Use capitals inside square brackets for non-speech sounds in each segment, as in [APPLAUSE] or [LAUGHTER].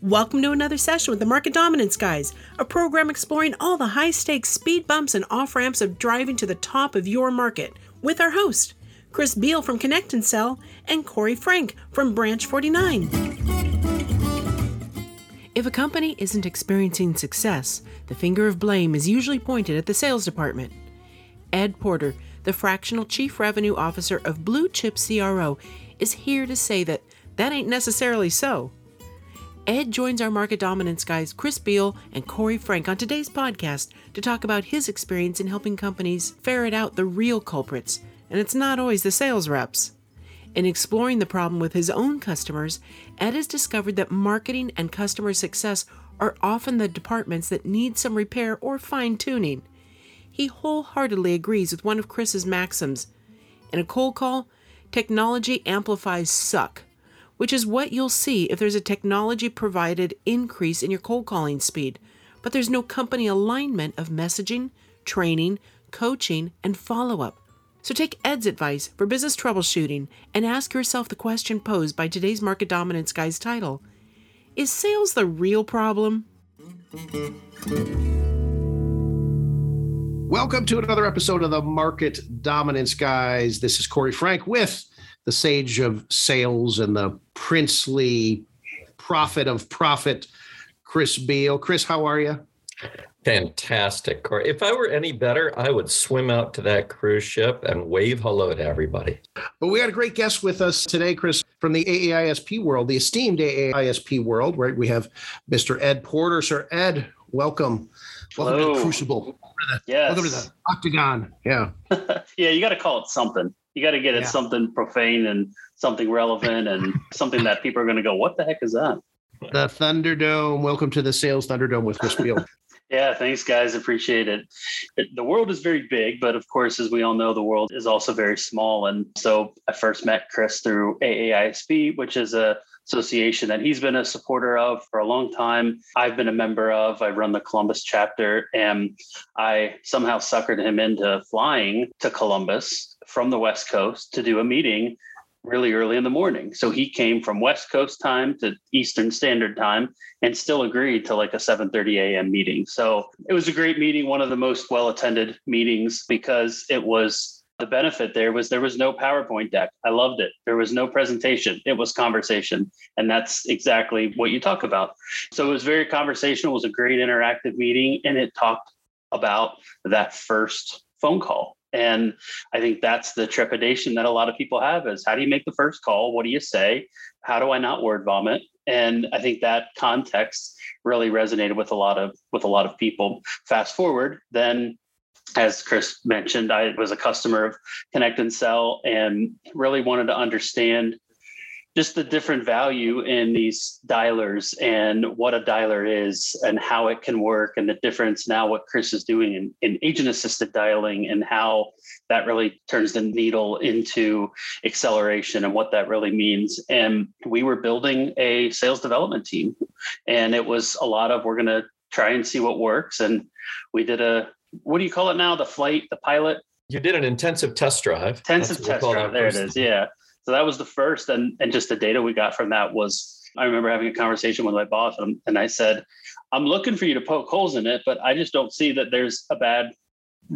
Welcome to another session with the Market Dominance Guys, a program exploring all the high stakes speed bumps and off ramps of driving to the top of your market with our host, Chris Beall from Connect and Sell, and Corey Frank from Branch 49. If a company isn't experiencing success, the finger of blame is usually pointed at the sales department. Ed Porter, the fractional chief revenue officer of Blue Chip CRO, is here to say that that ain't necessarily so. Ed joins our market dominance guys Chris Beall and Corey Frank on today's podcast to talk about his experience in helping companies ferret out the real culprits, and it's not always the sales reps. In exploring the problem with his own customers, Ed has discovered that marketing and customer success are often the departments that need some repair or fine tuning. He wholeheartedly agrees with one of Chris's maxims. In a cold call, technology amplifies suck which is what you'll see if there's a technology provided increase in your cold calling speed, but there's no company alignment of messaging, training, coaching, and follow up. So take Ed's advice for business troubleshooting and ask yourself the question posed by today's Market Dominance Guy's title Is sales the real problem? Welcome to another episode of the Market Dominance Guys. This is Corey Frank with the sage of sales and the princely prophet of profit, Chris Beall. Chris, how are you? Fantastic, Corey. If I were any better, I would swim out to that cruise ship and wave hello to everybody. But we had a great guest with us today, Chris, from the AAISP world, the esteemed AAISP world, right? We have Mr. Ed Porter. Sir Ed, welcome. Welcome Hello. to the Crucible. Yes. Welcome to the Octagon. Yeah. [LAUGHS] yeah, you got to call it something. You got to get it Yeah. something profane and something relevant and [LAUGHS] something that people are going to go, "What the heck is that?" The Thunderdome. Welcome to the Sales Thunderdome with Chris Beall. [LAUGHS] Yeah, thanks, guys. Appreciate it. it. The world is very big, but of course, as we all know, the world is also very small. And so I first met Chris through AAISP, which is a association that he's been a supporter of for a long time. I've been a member of. I run the Columbus chapter, and I somehow suckered him into flying to Columbus from the West Coast to do a meeting really early in the morning. So he came from West Coast time to Eastern Standard Time and still agreed to like a 7:30 a.m. meeting. So it was a great meeting, one of the most well-attended meetings because it was the benefit there was there was no PowerPoint deck. I loved it. There was no presentation. It was conversation. And that's exactly what you talk about. So it was very conversational, it was a great interactive meeting and it talked about that first phone call. And I think that's the trepidation that a lot of people have is how do you make the first call? What do you say? How do I not word vomit? And I think that context really resonated with a lot of with a lot of people. Fast forward, then as Chris mentioned, I was a customer of Connect and Sell and really wanted to understand just the different value in these dialers and what a dialer is and how it can work and the difference now what Chris is doing in, in agent assisted dialing and how that really turns the needle into acceleration and what that really means. And we were building a sales development team and it was a lot of we're going to try and see what works. And we did a, what do you call it now? The flight, the pilot? You did an intensive test drive. Intensive That's what we test drive. There it is. Yeah. So that was the first, and and just the data we got from that was. I remember having a conversation with my boss, and, and I said, "I'm looking for you to poke holes in it, but I just don't see that there's a bad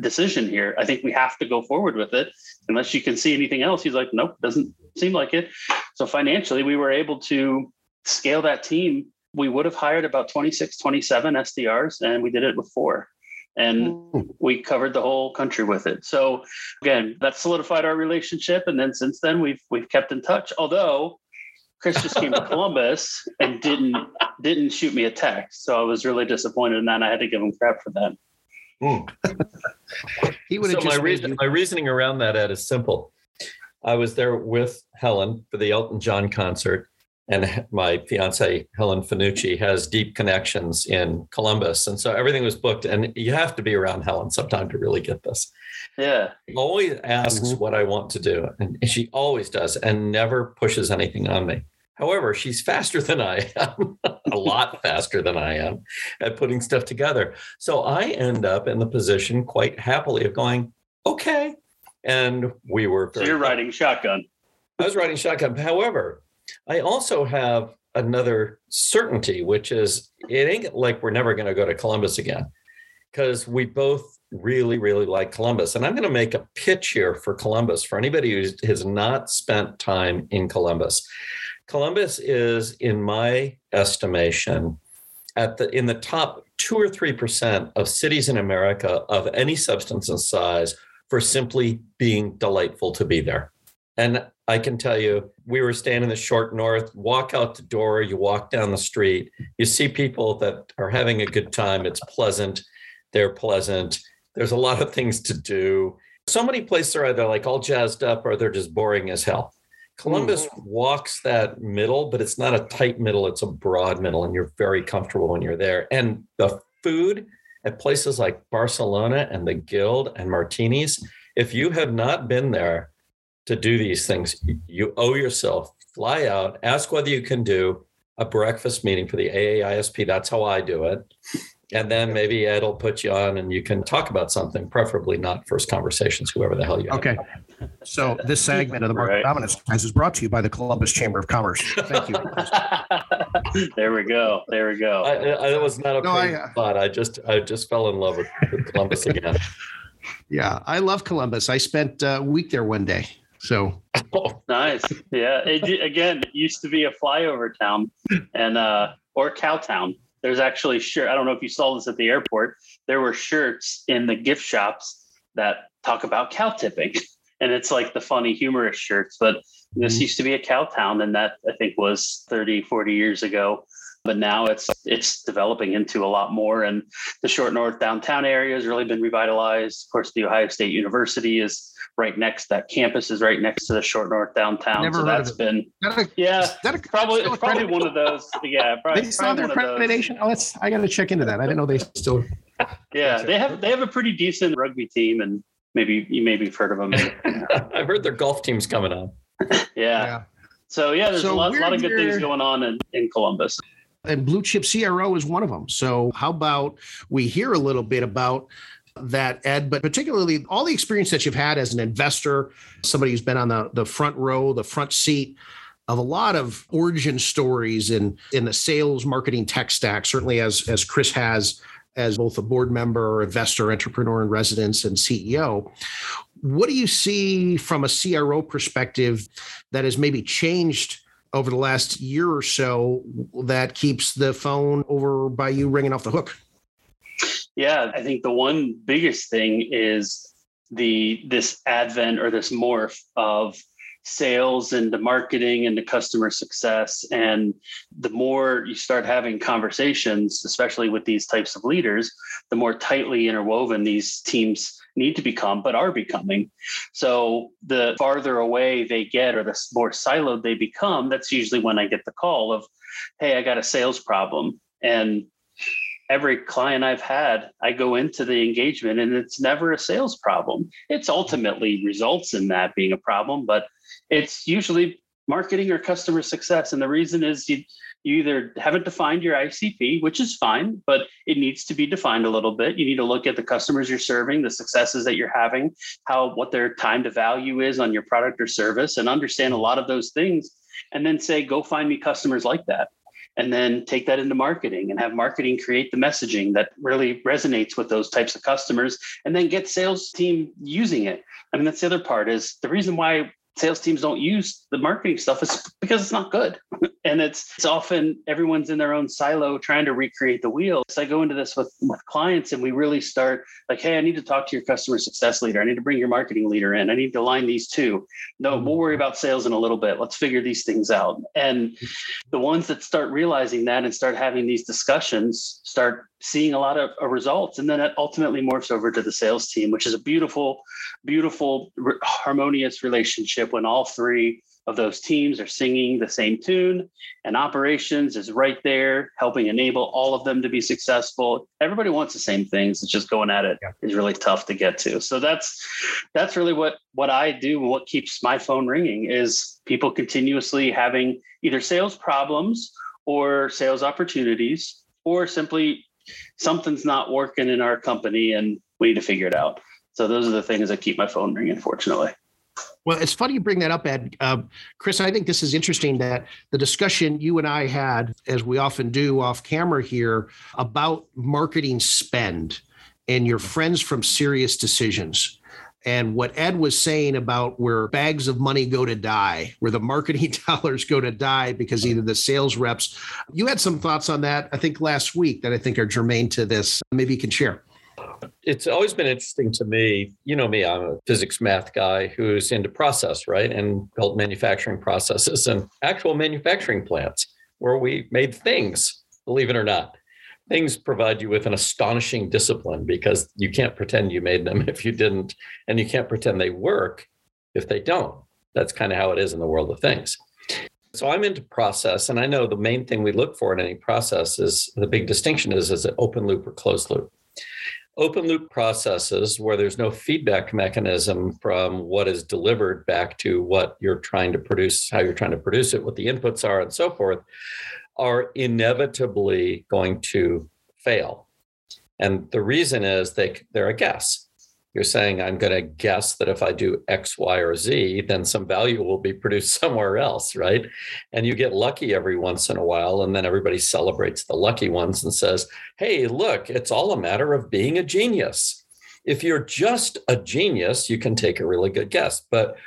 decision here. I think we have to go forward with it, unless you can see anything else." He's like, "Nope, doesn't seem like it." So financially, we were able to scale that team. We would have hired about 26, 27 SDRs, and we did it with four and we covered the whole country with it. So again, that solidified our relationship, and then since then we've we've kept in touch. Although Chris just came to [LAUGHS] Columbus and didn't didn't shoot me a text, so I was really disappointed in that. And I had to give him crap for that. Mm. [LAUGHS] He would So have my just made reason, you- my reasoning around that Ed is simple. I was there with Helen for the Elton John concert, and my fiance Helen Fanucci has deep connections in Columbus, and so everything was booked. And you have to be around Helen sometime to really get this. Yeah, She always asks Mhm. what I want to do, and she always does, and never pushes anything on me. However, she's faster than I am, [LAUGHS] a lot faster than I am at putting stuff together. So I end up in the position quite happily of going, okay. And we were. So you're riding shotgun. I was riding shotgun. However, I also have another certainty, which is it ain't like we're never going to go to Columbus again because we both really, really like Columbus. And I'm going to make a pitch here for Columbus for anybody who has not spent time in Columbus. Columbus is, in my estimation, at the in the top two or three percent of cities in America of any substance and size for simply being delightful to be there. And I can tell you, we were staying in the short north, walk out the door, you walk down the street, you see people that are having a good time. It's pleasant. They're pleasant. There's a lot of things to do. So many places are either like all jazzed up or they're just boring as hell. Columbus mm. walks that middle, but it's not a tight middle, it's a broad middle, and you're very comfortable when you're there. And the food at places like Barcelona and the Guild and Martinis, if you have not been there to do these things, you owe yourself. Fly out, ask whether you can do a breakfast meeting for the AAISP. That's how I do it. And then maybe Ed will put you on and you can talk about something, preferably not first conversations, whoever the hell you are. Okay. So this segment of the Market right. Dominance is brought to you by the Columbus Chamber of Commerce. Thank you. [LAUGHS] there we go. There we go. I, I was not a no, I, uh, thought. I just I just fell in love with, with Columbus again. [LAUGHS] Yeah, I love Columbus. I spent a week there one day. So oh, [LAUGHS] nice. Yeah. It, again, it used to be a flyover town and uh or cow town. There's actually shirt. I don't know if you saw this at the airport. There were shirts in the gift shops that talk about cow tipping. [LAUGHS] And it's like the funny humorous shirts. But this mm-hmm. used to be a cow town, and that I think was 30, 40 years ago but now it's it's developing into a lot more. And the short north downtown area has really been revitalized. Of course the ohio state university is right next that campus is right next to the short north downtown. Never so that's been that a, yeah that a, probably it's probably one of those yeah [LAUGHS] probably, they still their accreditation oh that's i gotta check into that. I didn't know they still yeah they have they have a pretty decent rugby team and maybe you maybe have heard of them. [LAUGHS] I've heard their golf team's coming on [LAUGHS] yeah. yeah. So yeah, there's so a lot, lot of good things going on in, in Columbus and Blue Chip CRO is one of them. So, how about we hear a little bit about that, Ed, but particularly all the experience that you've had as an investor, somebody who's been on the, the front row, the front seat of a lot of origin stories in, in the sales, marketing, tech stack, certainly as, as Chris has as both a board member, investor, entrepreneur in residence, and CEO. What do you see from a CRO perspective that has maybe changed over the last year or so that keeps the phone over by you ringing off the hook? Yeah, I think the one biggest thing is the this advent or this morph of sales and the marketing and the customer success and the more you start having conversations especially with these types of leaders the more tightly interwoven these teams need to become, but are becoming. So the farther away they get or the more siloed they become, that's usually when I get the call of, hey, I got a sales problem. And every client I've had, I go into the engagement and it's never a sales problem. It's ultimately results in that being a problem, but it's usually marketing or customer success. And the reason is you you either haven't defined your ICP, which is fine, but it needs to be defined a little bit. You need to look at the customers you're serving, the successes that you're having, how what their time to value is on your product or service, and understand a lot of those things. And then say, go find me customers like that. And then take that into marketing and have marketing create the messaging that really resonates with those types of customers and then get sales team using it. I mean, that's the other part is the reason why sales teams don't use the marketing stuff is because it's not good. [LAUGHS] and it's it's often everyone's in their own silo trying to recreate the wheel. So I go into this with, with clients and we really start like, hey, I need to talk to your customer success leader. I need to bring your marketing leader in. I need to align these two. No, mm-hmm. we'll worry about sales in a little bit. Let's figure these things out. And the ones that start realizing that and start having these discussions start seeing a lot of results and then it ultimately morphs over to the sales team which is a beautiful beautiful harmonious relationship when all three of those teams are singing the same tune and operations is right there helping enable all of them to be successful everybody wants the same things it's just going at it yeah. is really tough to get to so that's that's really what what i do and what keeps my phone ringing is people continuously having either sales problems or sales opportunities or simply something's not working in our company and we need to figure it out So those are the things that keep my phone ringing, fortunately. Well, it's funny you bring that up, Ed. Uh, Chris, I think this is interesting that the discussion you and I had, as we often do off camera here, about marketing spend and your friends from SiriusDecisions. And what Ed was saying about where bags of money go to die, where the marketing [LAUGHS] dollars go to die because either the sales reps, you had some thoughts on that, I think last week that I think are germane to this. Maybe you can share it's always been interesting to me. You know me, I'm a physics math guy who's into process, right? And built manufacturing processes and actual manufacturing plants where we made things, believe it or not. Things provide you with an astonishing discipline because you can't pretend you made them [LAUGHS] if you didn't, and you can't pretend they work if they don't. That's kind of how it is in the world of things. So I'm into process, and I know the main thing we look for in any process is the big distinction is is it open loop or closed loop open loop processes where there's no feedback mechanism from what is delivered back to what you're trying to produce, how you're trying to produce it, what the inputs are, and so forth, are inevitably going to fail. And the reason is they, they're a guess. You're saying, I'm going to guess that if I do X, Y, or Z, then some value will be produced [LAUGHS] somewhere else, right? And you get lucky every once in a while. And then everybody celebrates the lucky ones and says, hey, look, it's all a matter of being a genius. If you're just a genius, you can take a really good guess. But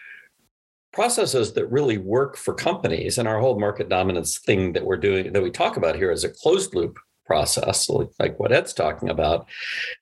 processes that really work for companies and our whole market dominance thing that we're doing that we talk about here is a closed loop process, like what Ed's talking about,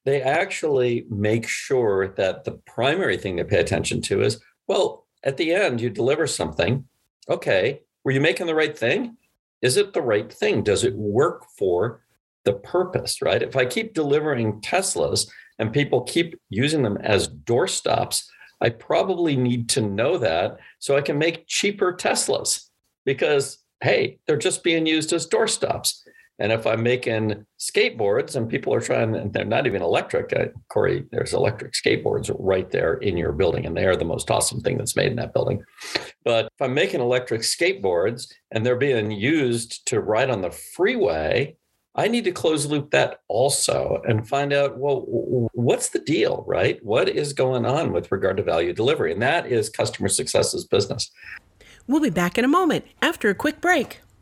they actually make sure that the primary thing they pay attention to is well, at the end, you deliver something. Okay, were you making the right thing? Is it the right thing? Does it work for the purpose, right? If I keep delivering Teslas and people keep using them as doorstops, I probably need to know that so I can make cheaper Teslas because, hey, they're just being used as doorstops. And if I'm making skateboards and people are trying, and they're not even electric, uh, Corey, there's electric skateboards right there in your building, and they are the most awesome thing that's made in that building. But if I'm making electric skateboards and they're being used to ride on the freeway, I need to close loop that also and find out, well, what's the deal, right? What is going on with regard to value delivery? And that is customer success's business. We'll be back in a moment after a quick break.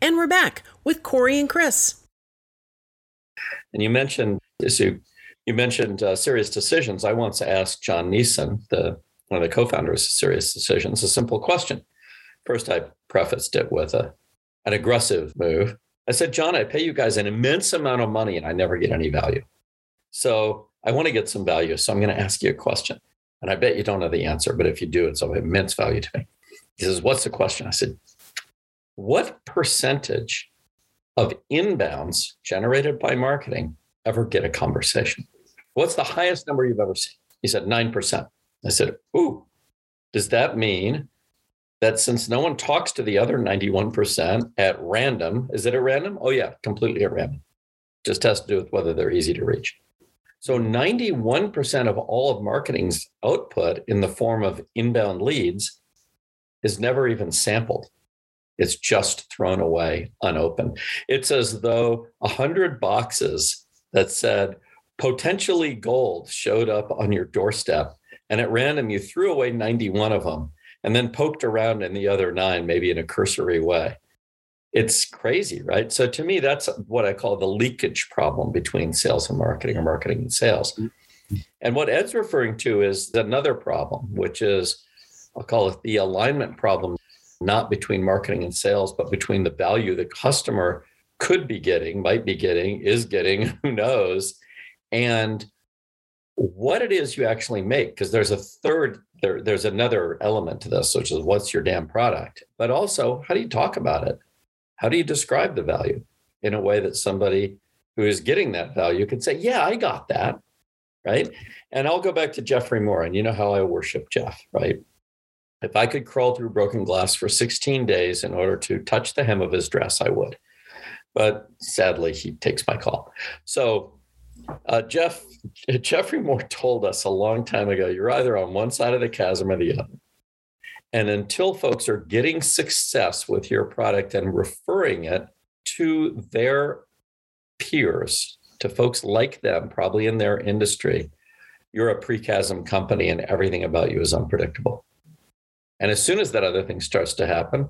And we're back with Corey and Chris. And you mentioned you, mentioned uh, SiriusDecisions. I once asked John Neeson, the one of the co-founders of SiriusDecisions, a simple question. First, I prefaced it with a, an aggressive move. I said, John, I pay you guys an immense amount of money and I never get any value. So I want to get some value. So I'm going to ask you a question. And I bet you don't know the answer, but if you do, it's of immense value to me. He says, What's the question? I said, What percentage of inbounds generated by marketing ever get a conversation? What's the highest number you've ever seen? He said, 9%. I said, Ooh, does that mean that since no one talks to the other 91% at random, is it at random? Oh, yeah, completely at random. Just has to do with whether they're easy to reach. So 91% of all of marketing's output in the form of inbound leads is never even sampled. It's just thrown away unopened. It's as though 100 boxes that said potentially gold showed up on your doorstep, and at random you threw away 91 of them and then poked around in the other nine, maybe in a cursory way it's crazy, right? So to me, that's what I call the leakage problem between sales and marketing or marketing and sales. Mm-hmm. And what Ed's referring to is another problem, which is I'll call it the alignment problem, not between marketing and sales, but between the value the customer could be getting, might be getting, is getting, [LAUGHS] who knows, and what it is you actually make. Because there's a third, there, there's another element to this, which is what's your damn product, but also how do you talk about it? How do you describe the value? in a way that somebody who is getting that value can say, Yeah, I got that. Right. And I'll go back to Geoffrey Moore. And you know how I worship Jeff, right? If I could crawl through broken glass for 16 days in order to touch the hem of his dress, I would. But sadly, he takes my call. So, uh, Jeff, [LAUGHS] Geoffrey Moore told us a long time ago you're either on one side of the chasm or the other. And until folks are getting success with your product and referring it to their peers, to folks like them, probably in their industry, you're a pre-chasm company and everything about you is unpredictable. And as soon as that other thing starts to happen,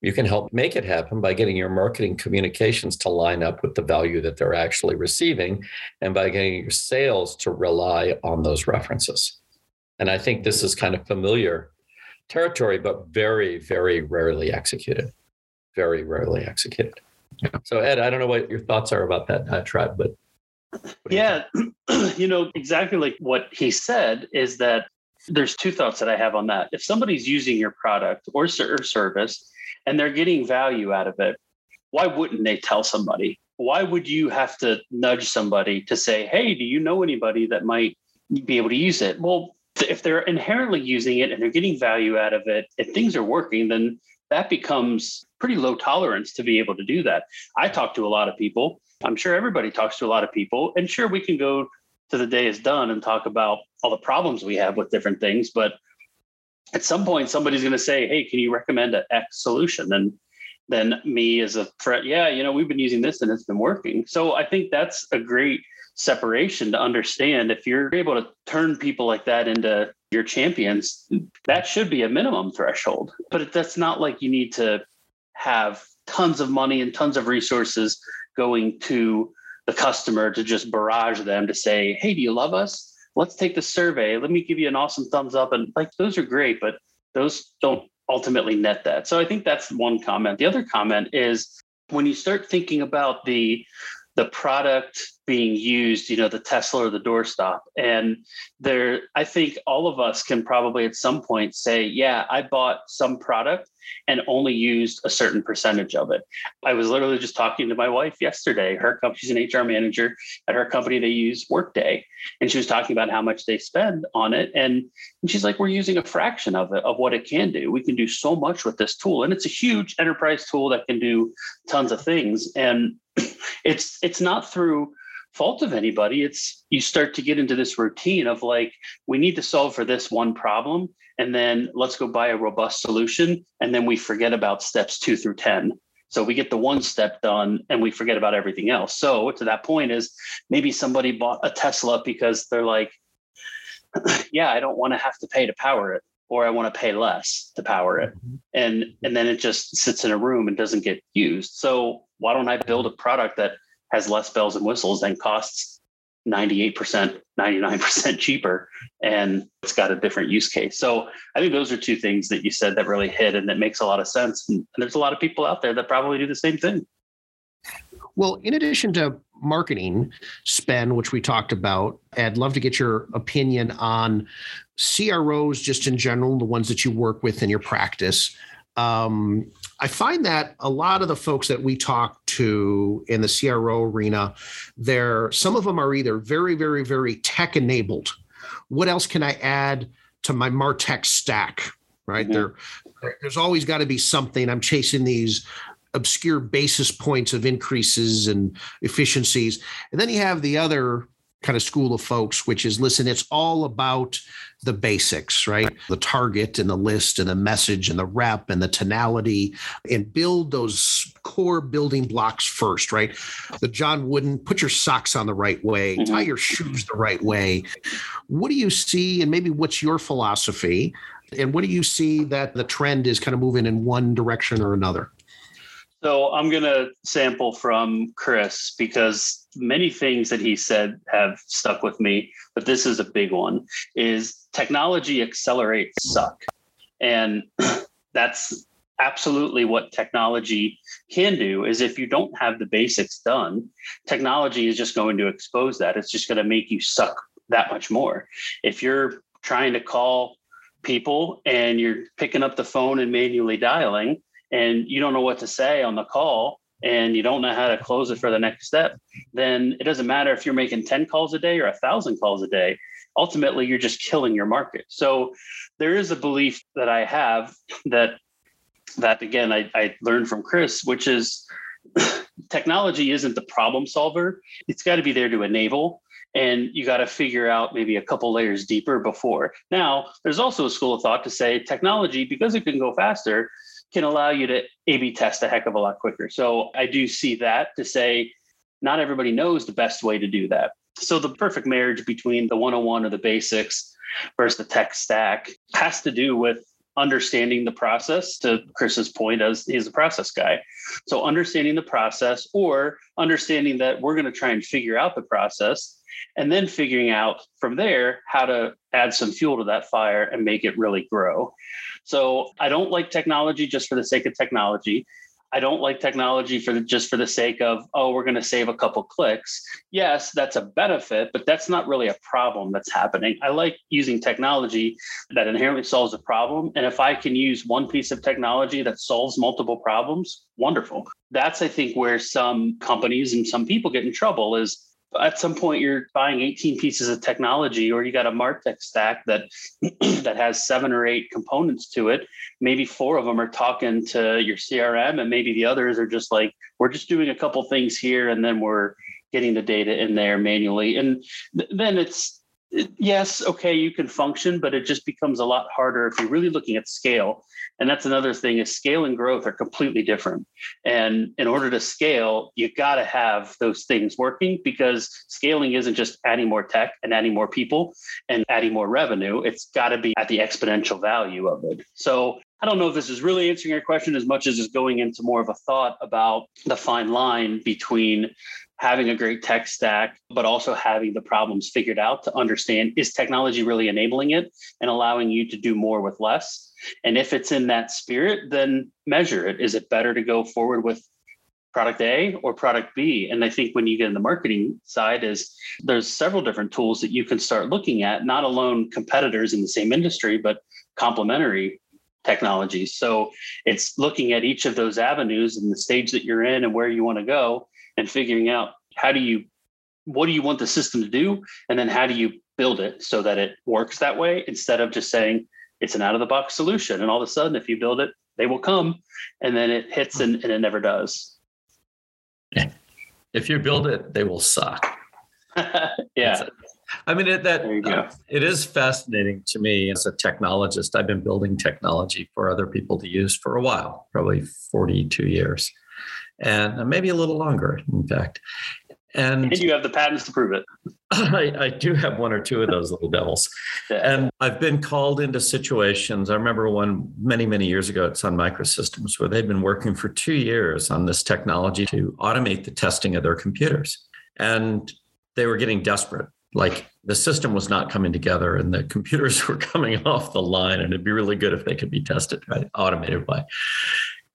you can help make it happen by getting your marketing communications to line up with the value that they're actually receiving and by getting your sales to rely on those references. And I think this is kind of familiar territory, but very, very rarely executed. Very rarely executed. Yeah. So, Ed, I don't know what your thoughts are about that uh, tribe, but yeah, you, [CLEARS THROAT] you know, exactly like what he said is that there's two thoughts that I have on that. If somebody's using your product or, or service and they're getting value out of it, why wouldn't they tell somebody? Why would you have to nudge somebody to say, hey, do you know anybody that might be able to use it? Well, if they're inherently using it and they're getting value out of it, if things are working, then that becomes pretty low tolerance to be able to do that. I talk to a lot of people. I'm sure everybody talks to a lot of people. And sure, we can go to the day is done and talk about all the problems we have with different things. But at some point, somebody's going to say, Hey, can you recommend an X solution? And then me as a threat, yeah, you know, we've been using this and it's been working. So I think that's a great separation to understand if you're able to turn people like that into your champions, that should be a minimum threshold. But that's not like you need to have tons of money and tons of resources going to the customer to just barrage them to say, hey, do you love us? Let's take the survey. Let me give you an awesome thumbs up. And like those are great, but those don't ultimately net that. So I think that's one comment. The other comment is when you start thinking about the the product being used, you know, the Tesla or the doorstop. And there, I think all of us can probably at some point say, yeah, I bought some product and only used a certain percentage of it. I was literally just talking to my wife yesterday. Her company, she's an HR manager at her company. They use Workday, and she was talking about how much they spend on it. And, and she's like, we're using a fraction of it of what it can do. We can do so much with this tool, and it's a huge enterprise tool that can do tons of things. And it's it's not through fault of anybody. It's you start to get into this routine of like, we need to solve for this one problem, and then let's go buy a robust solution. And then we forget about steps two through 10. So we get the one step done and we forget about everything else. So to that point is maybe somebody bought a Tesla because they're like, [CLEARS THROAT] yeah, I don't want to have to pay to power it or I want to pay less to power it. Mm-hmm. And and then it just sits in a room and doesn't get used. So why don't I build a product that has less bells and whistles and costs 98%, 99% [LAUGHS] cheaper and it's got a different use case. So I think those are two things that you said that really hit and that makes a lot of sense. And there's a lot of people out there that probably do the same thing. Well, in addition to marketing spend, which we talked about, I'd love to get your opinion on CROs just in general, the ones that you work with in your practice. Um, I find that a lot of the folks that we talk to in the CRO arena, there some of them are either very, very, very tech enabled. What else can I add to my Martech stack? Right mm-hmm. there, there's always got to be something. I'm chasing these obscure basis points of increases and efficiencies, and then you have the other kind of school of folks, which is listen, it's all about the basics, right? The target and the list and the message and the rep and the tonality and build those core building blocks first, right? The John Wooden, put your socks on the right way, mm-hmm. tie your shoes the right way. What do you see? And maybe what's your philosophy? And what do you see that the trend is kind of moving in one direction or another? So I'm going to sample from Chris because many things that he said have stuck with me, but this is a big one is technology accelerates suck. And [CLEARS THROAT] that's absolutely what technology can do is if you don't have the basics done, technology is just going to expose that. It's just going to make you suck that much more. If you're trying to call people and you're picking up the phone and manually dialing, and you don't know what to say on the call, and you don't know how to close it for the next step, then it doesn't matter if you're making 10 calls a day or a thousand calls a day. Ultimately, you're just killing your market. So there is a belief that I have that that again I, I learned from Chris, which is [CLEARS THROAT] technology isn't the problem solver. It's got to be there to enable and you got to figure out maybe a couple layers deeper before. Now, there's also a school of thought to say technology, because it can go faster, can allow you to A B test a heck of a lot quicker. So I do see that to say not everybody knows the best way to do that. So the perfect marriage between the 101 or the basics versus the tech stack has to do with understanding the process to Chris's point as he's a process guy. So understanding the process or understanding that we're going to try and figure out the process and then figuring out from there how to add some fuel to that fire and make it really grow. So I don't like technology just for the sake of technology. I don't like technology for the, just for the sake of oh we're going to save a couple clicks. Yes, that's a benefit, but that's not really a problem that's happening. I like using technology that inherently solves a problem, and if I can use one piece of technology that solves multiple problems, wonderful. That's I think where some companies and some people get in trouble is at some point you're buying 18 pieces of technology or you got a martech stack that [CLEARS THROAT] that has seven or eight components to it. Maybe four of them are talking to your crm and maybe the others are just like we're just doing a couple things here and then we're getting the data in there manually. And th- then it's yes, okay, you can function, but it just becomes a lot harder if you're really looking at scale. And that's another thing is scale and growth are completely different. And in order to scale, you got to have those things working because scaling isn't just adding more tech and adding more people and adding more revenue. It's got to be at the exponential value of it. So I don't know if this is really answering your question as much as is going into more of a thought about the fine line between having a great tech stack, but also having the problems figured out to understand is technology really enabling it and allowing you to do more with less? And if it's in that spirit, then measure it. Is it better to go forward with product A or product B? And I think when you get in the marketing side is there's several different tools that you can start looking at, not alone competitors in the same industry, but complementary technologies. So it's looking at each of those avenues and the stage that you're in and where you want to go and figuring out how do you what do you want the system to do? And then how do you build it so that it works that way instead of just saying it's an out of the box solution and all of a sudden if you build it they will come and then it hits and, and it never does. If you build it they will suck. [LAUGHS] Yeah. I mean, it, that uh, it is fascinating to me as a technologist. I've been building technology for other people to use for a while, probably 42 years and maybe a little longer, in fact. And, and you have the patents to prove it. [CLEARS THROAT] I, I, do have one or two of those little devils. [LAUGHS] And I've been called into situations. I remember one many, many years ago at Sun Microsystems where they'd been working for two years on this technology to automate the testing of their computers. And they were getting desperate. Like the system was not coming together and the computers [LAUGHS] were coming off the line. And it'd be really good if they could be tested, right? Automated by.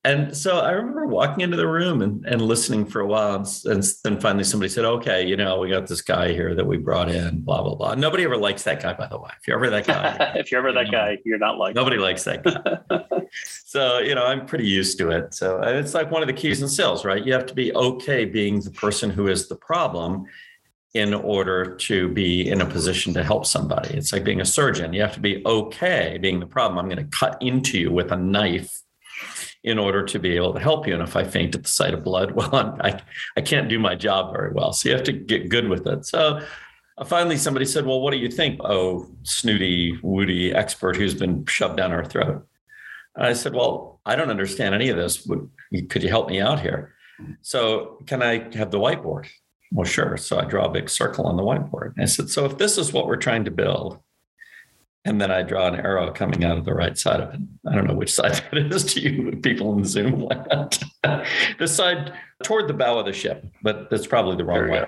And so I remember walking into the room and, and listening for a while. And, and then finally somebody said, okay, you know, we got this guy here that we brought in, blah, blah, blah. Nobody ever likes that guy, by the way. If you're ever that guy, [LAUGHS] if you're ever that know, guy, you're not like nobody likes that guy. [LAUGHS] so, you know, I'm pretty used to it. So it's like one of the keys in sales, right? You have to be okay being the person who is the problem in order to be in a position to help somebody. It's like being a surgeon. You have to be okay being the problem. I'm going to cut into you with a knife in order to be able to help you. And if I faint at the sight of blood, [LAUGHS] well, I'm, I, I can't do my job very well. So you have to get good with it. So uh, finally, somebody said, Well, what do you think? Oh, snooty, woody expert who's been shoved down our throat. And I said, Well, I don't understand any of this. Would, could you help me out here? So can I have the whiteboard? Well, sure. So I draw a big circle on the whiteboard. And I said, So if this is what we're trying to build, and then I draw an arrow coming out of the right side of it. I don't know which [LAUGHS] side that is to you people in Zoom [LAUGHS] land. the side toward the bow of the ship, but that's probably the wrong way.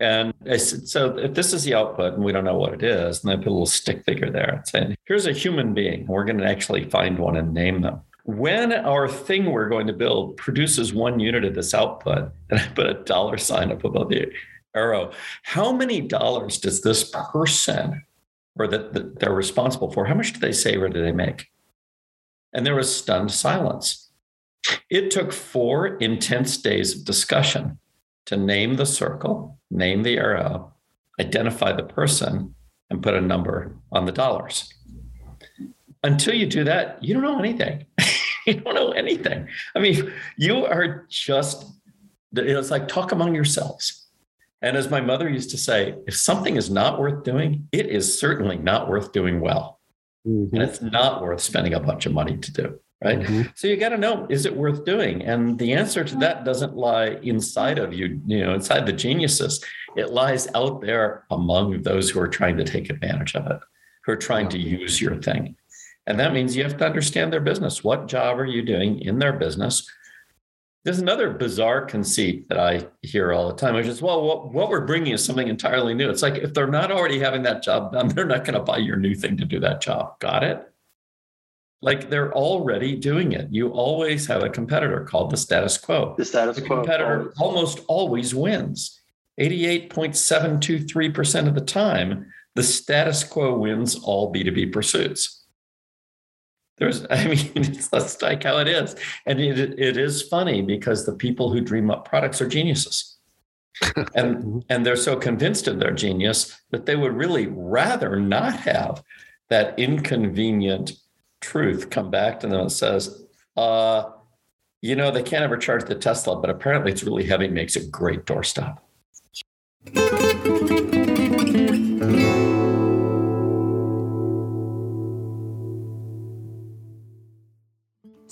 And I said, so if this is the output and we don't know what it is, and I put a little stick figure there saying, here's a human being. We're going to actually find one and name them. When our thing we're going to build produces one unit of this output, [LAUGHS] and I put a dollar sign up above the arrow, how many dollars does this person or that, they're responsible for, how much do they save or do they make? And there was stunned silence. It took four intense days of discussion to name the circle, name the arrow, identify the person, and put a number on the dollars. Until you do that, you don't know anything. [LAUGHS] you don't know anything. I mean, you are just, it's like talk among yourselves. And as my mother used to say, if something is not worth doing, it is certainly not worth doing well. Mm-hmm. And it's not worth spending a bunch of money to do. Right. Mm-hmm. So you got to know, is it worth doing? And the answer to that doesn't lie inside of you, you know, inside the geniuses. It lies out there among those who are trying to take advantage of it, who are trying to use your thing. And that means you have to understand their business. What job are you doing in their business? There's another bizarre conceit that I hear all the time, which is, well, what, what we're bringing is something entirely new. It's like if they're not already having that job done, [LAUGHS] they're not going to buy your new thing to do that job. Got it? Like they're already doing it. You always have a competitor called the status quo. The status the quo. competitor almost always wins. 88.723% of the time, the status quo wins all B2B pursuits. There's, [LAUGHS] I mean, it's, that's like how it is. And it, it is funny because the people who dream up products are geniuses. [LAUGHS] and and they're so convinced of their genius that they would really rather not have that inconvenient truth come back to them and says, uh, you know, they can't ever charge the Tesla, but apparently it's really heavy, makes a great doorstop.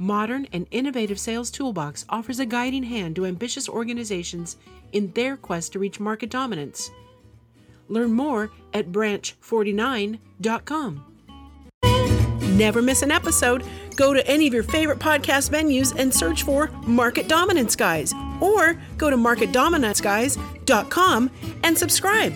modern and innovative sales toolbox offers a guiding hand to ambitious organizations in their quest to reach market dominance. Learn more at branch49.com. Never miss an episode. Go to any of your favorite podcast venues and search for Market Dominance Guys or go to marketdominanceguys.com and subscribe.